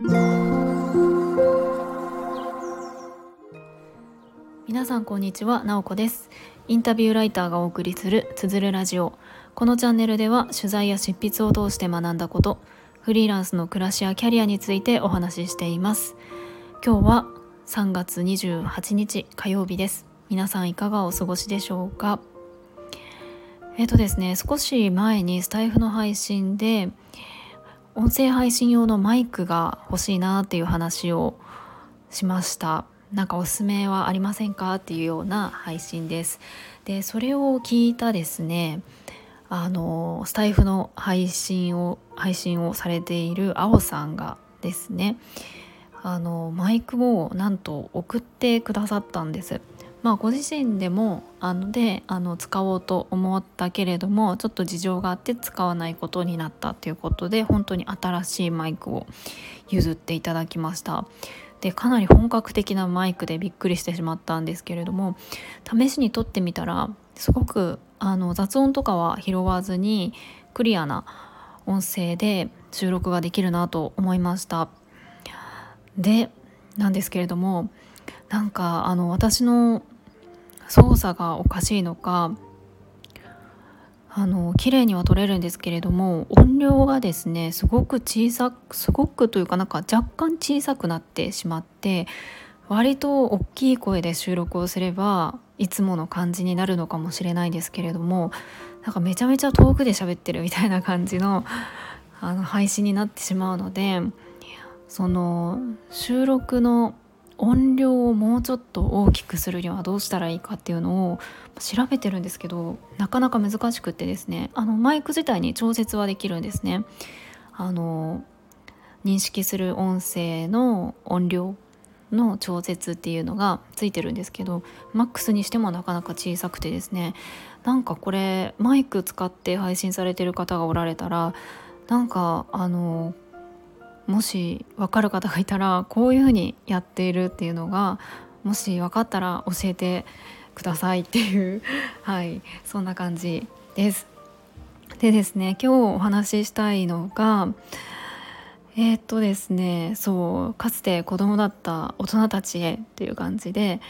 皆さんこんにちは、なおこです。インタビューライターがお送りするつづるラジオ。このチャンネルでは取材や執筆を通して学んだことフリーランスの暮らしやキャリアについてお話ししています。今日は3月28日火曜日です。皆さんいかがお過ごしでしょうか？えっ、とですね少し前にスタイフの配信で音声配信用のマイクが欲しいなっていう話をしました。なんかおすすめはありませんかっていうような配信です。でそれを聞いたですねあのスタイフの配信を配信をされているあおさんがですねあのマイクをなんと送ってくださったんです。まあ、ご自身でもあのであの使おうと思ったけれどもちょっと事情があって使わないことになったということで本当に新しいマイクを譲っていただきました。でかなり本格的なマイクでびっくりしてしまったんですけれども試しに撮ってみたらすごくあの雑音とかは拾わずにクリアな音声で収録ができるなと思いました。でなんですけれどもなんかあの私の操作がおかしいのかあの綺麗には撮れるんですけれども音量がですねすごく小さくすごくというかなんか若干小さくなってしまって割と大きい声で収録をすればいつもの感じになるのかもしれないですけれどもなんかめちゃめちゃ遠くで喋ってるみたいな感じのあの配信になってしまうのでその収録の音量をもうちょっと大きくするにはどうしたらいいかっていうのを調べてるんですけどなかなか難しくってですねあのマイク自体に調節はできるんですね。あの認識する音声の音量の調節っていうのがついてるんですけどマックスにしてもなかなか小さくてですねなんかこれマイク使って配信されてる方がおられたらなんかあのもし分かる方がいたらこういうふうにやっているっていうのがもし分かったら教えてくださいっていう はいそんな感じです。でですね今日お話ししたいのがえー、っとですねそうかつて子供だった大人たちへっていう感じで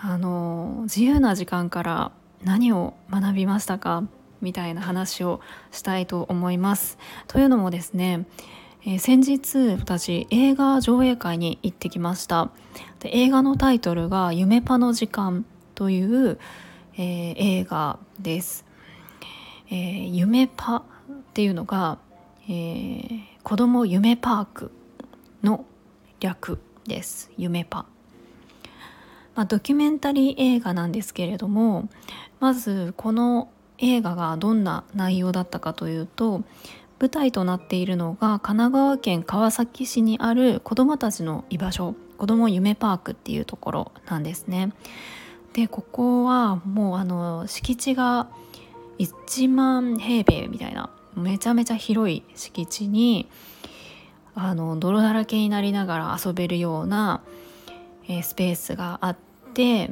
あの自由な時間から何を学びましたかみたいな話をしたいと思います。というのもですねえー、先日私映画上映会に行ってきました。で映画のタイトルが「夢パの時間」という、えー、映画です、えー、夢パっていうのが、えー、子供夢パークの略です。夢パ。まあ、ドキュメンタリー映画なんですけれどもまずこの映画がどんな内容だったかというと舞台となっているのが神奈川県川崎市にある子どもたちの居場所子ども夢パークっていうところなんですね。でここはもうあの敷地が1万平米みたいなめちゃめちゃ広い敷地にあの泥だらけになりながら遊べるような、えー、スペースがあって、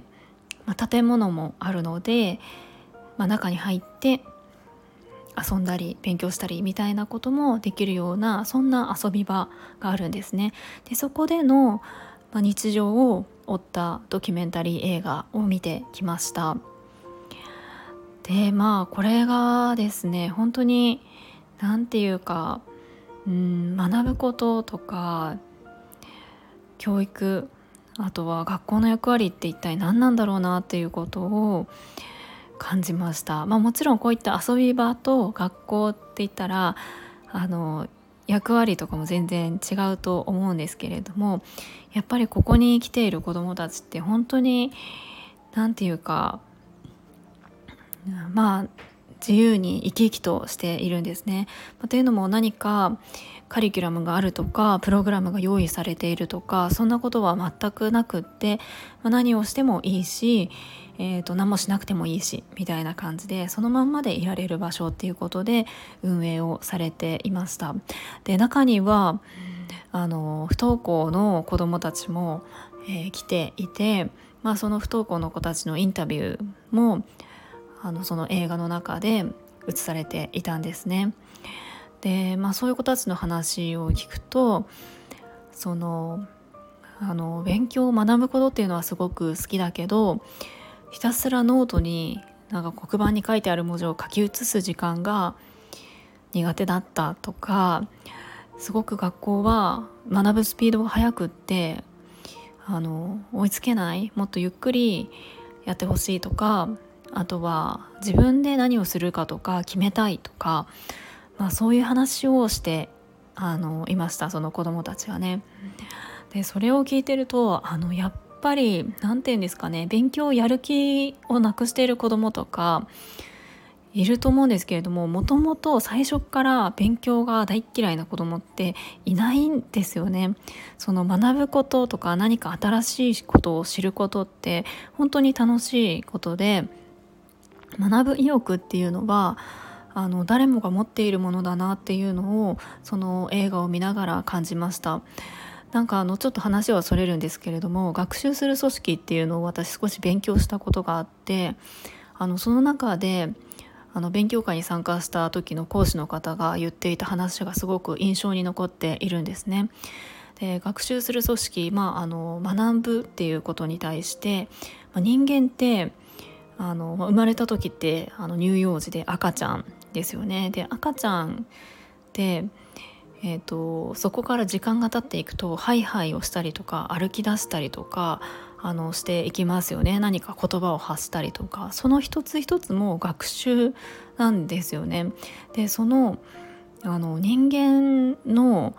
まあ、建物もあるので、まあ、中に入って遊んだり勉強したりみたいなこともできるようなそんな遊び場があるんですね。でそこでの、ま、日常を追ったドキュメンタリー映画を見てきました。でまあこれがですね本当に何て言うかうん学ぶこととか教育あとは学校の役割って一体何なんだろうなっていうことを感じました、まあ、もちろんこういった遊び場と学校って言ったらあの役割とかも全然違うと思うんですけれどもやっぱりここに来ている子どもたちって本当に何て言うかまあ自由に生き生きとしているんですね。まあ、というのも何かカリキュラムがあるとかプログラムが用意されているとかそんなことは全くなくって、まあ、何をしてもいいしえーと、何もしなくてもいいしみたいな感じでそのまんまでいられる場所っていうことで運営をされていましたで中にはあの不登校の子どもたちも、えー、来ていて、まあ、その不登校の子たちのインタビューもあのその映画の中で映されていたんですね。で、まあ、そういう子たちの話を聞くとそのあの勉強を学ぶことっていうのはすごく好きだけどひたすらノートになんか黒板に書いてある文字を書き写す時間が苦手だったとかすごく学校は学ぶスピードが速くってあの追いつけないもっとゆっくりやってほしいとかあとは自分で何をするかとか決めたいとか、まあ、そういう話をしてあのいましたその子どもたちはね。でそれを聞いてるとあのやっぱり何て言うんですかね勉強やる気をなくしている子どもとかいると思うんですけれどももともと最初から勉強が大っ嫌いな子供っていないんですよね。その学ぶこととか何か新しいことを知ることって本当に楽しいことで学ぶ意欲っていうのはあの誰もが持っているものだなっていうのをその映画を見ながら感じました。なんかあのちょっと話はそれるんですけれども学習する組織っていうのを私少し勉強したことがあってあのその中であの勉強会に参加した時の講師の方が言っていた話がすごく印象に残っているんですね。で学習する組織、まあ、あの学ぶっていうことに対して、まあ、人間ってあの生まれた時ってあの乳幼児で赤ちゃんですよね。で赤ちゃんってえーと、そこから時間が経っていくとハイハイをしたりとか歩き出したりとかあのしていきますよね何か言葉を発したりとかその一つ一つも学習なんですよね。でそのあの人間の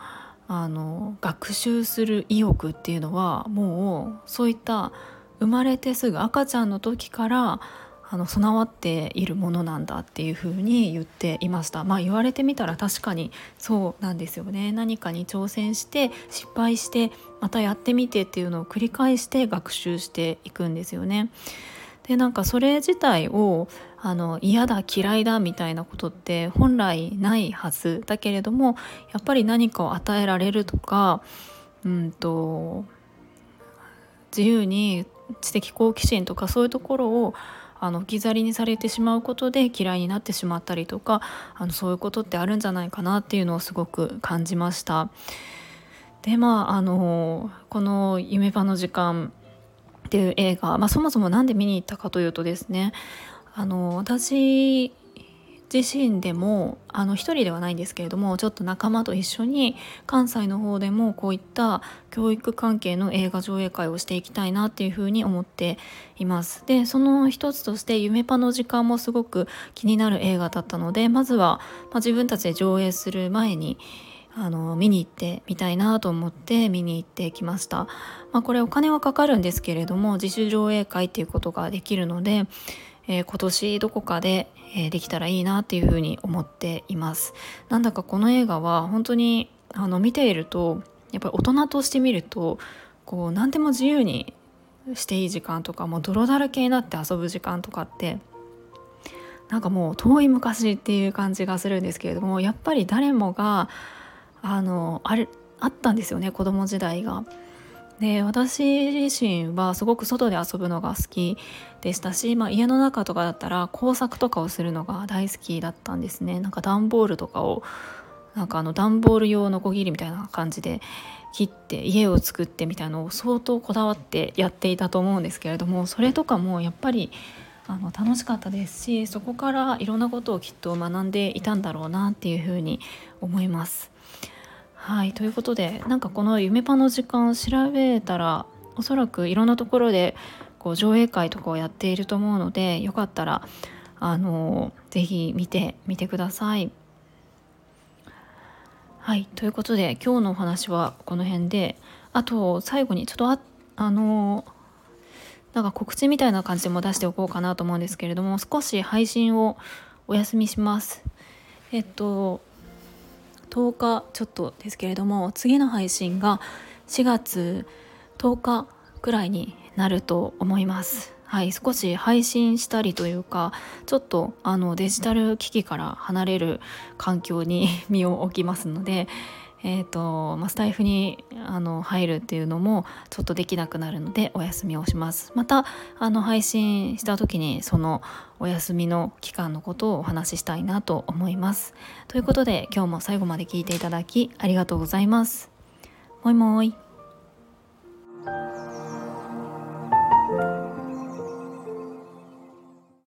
あの学習する意欲っていうのはもうそういった生まれてすぐ赤ちゃんの時からあの備わっているものなんだっていうふうに言っていましたまあ言われてみたら確かにそうなんですよね何かに挑戦して失敗してまたやってみてっていうのを繰り返して学習していくんですよね。でなんかそれ自体をあの嫌だ嫌いだみたいなことって本来ないはずだけれどもやっぱり何かを与えられるとかうんと自由に知的好奇心とかそういうところをあの置き去りにされてしまうことで嫌いになってしまったりとかあのそういうことってあるんじゃないかなっていうのをすごく感じました。でまああのこの「夢場の時間」っていう映画、まあ、そもそも何で見に行ったかというとですねあの私自身でもあの一人ではないんですけれどもちょっと仲間と一緒に関西の方でもこういった教育関係の映画上映会をしていきたいなっていうふうに思っています。でその一つとして「夢パの時間」もすごく気になる映画だったのでまずは、まあ、自分たちで上映する前にあの見に行ってみたいなと思って見に行ってきました、まあ、これお金はかかるんですけれども自主上映会っていうことができるのでえー、今年どこかで、えー、できたらいいなっていうふうに思っていますなんだかこの映画は本当にあの見ているとやっぱり大人として見るとこう何でも自由にしていい時間とかもう泥だらけになって遊ぶ時間とかってなんかもう遠い昔っていう感じがするんですけれどもやっぱり誰もがあのあれあったんですよね子供時代が。で私自身はすごく外で遊ぶのが好きでしたし、まあ、家の中とかだったら工作とかをするのが大好きだったんですねなんか段ボールとかをなんかあの段ボール用のこぎりみたいな感じで切って家を作ってみたいのを相当こだわってやっていたと思うんですけれどもそれとかもやっぱりあの楽しかったですしそこからいろんなことをきっと学んでいたんだろうなっていうふうに思います。はいということでなんかこの夢パの時間を調べたらおそらくいろんなところでこう上映会とかをやっていると思うのでよかったらあのぜひ見てみてください。はいということで今日のお話はこの辺であと最後にちょっとああのなんか告知みたいな感じでも出しておこうかなと思うんですけれども少し配信をお休みします。えっと10日ちょっとですけれども次の配信が4月10日くらいになると思います。はい、少し配信したりというかちょっとあのデジタル機器から離れる環境に身を置きますので、えーとまあ、スタイフにあの入るっていうのもちょっとできなくなるのでお休みをします。またあの配信した時にそのお休みの期間のことをお話ししたいなと思います。ということで今日も最後まで聞いていただきありがとうございます。もいもい。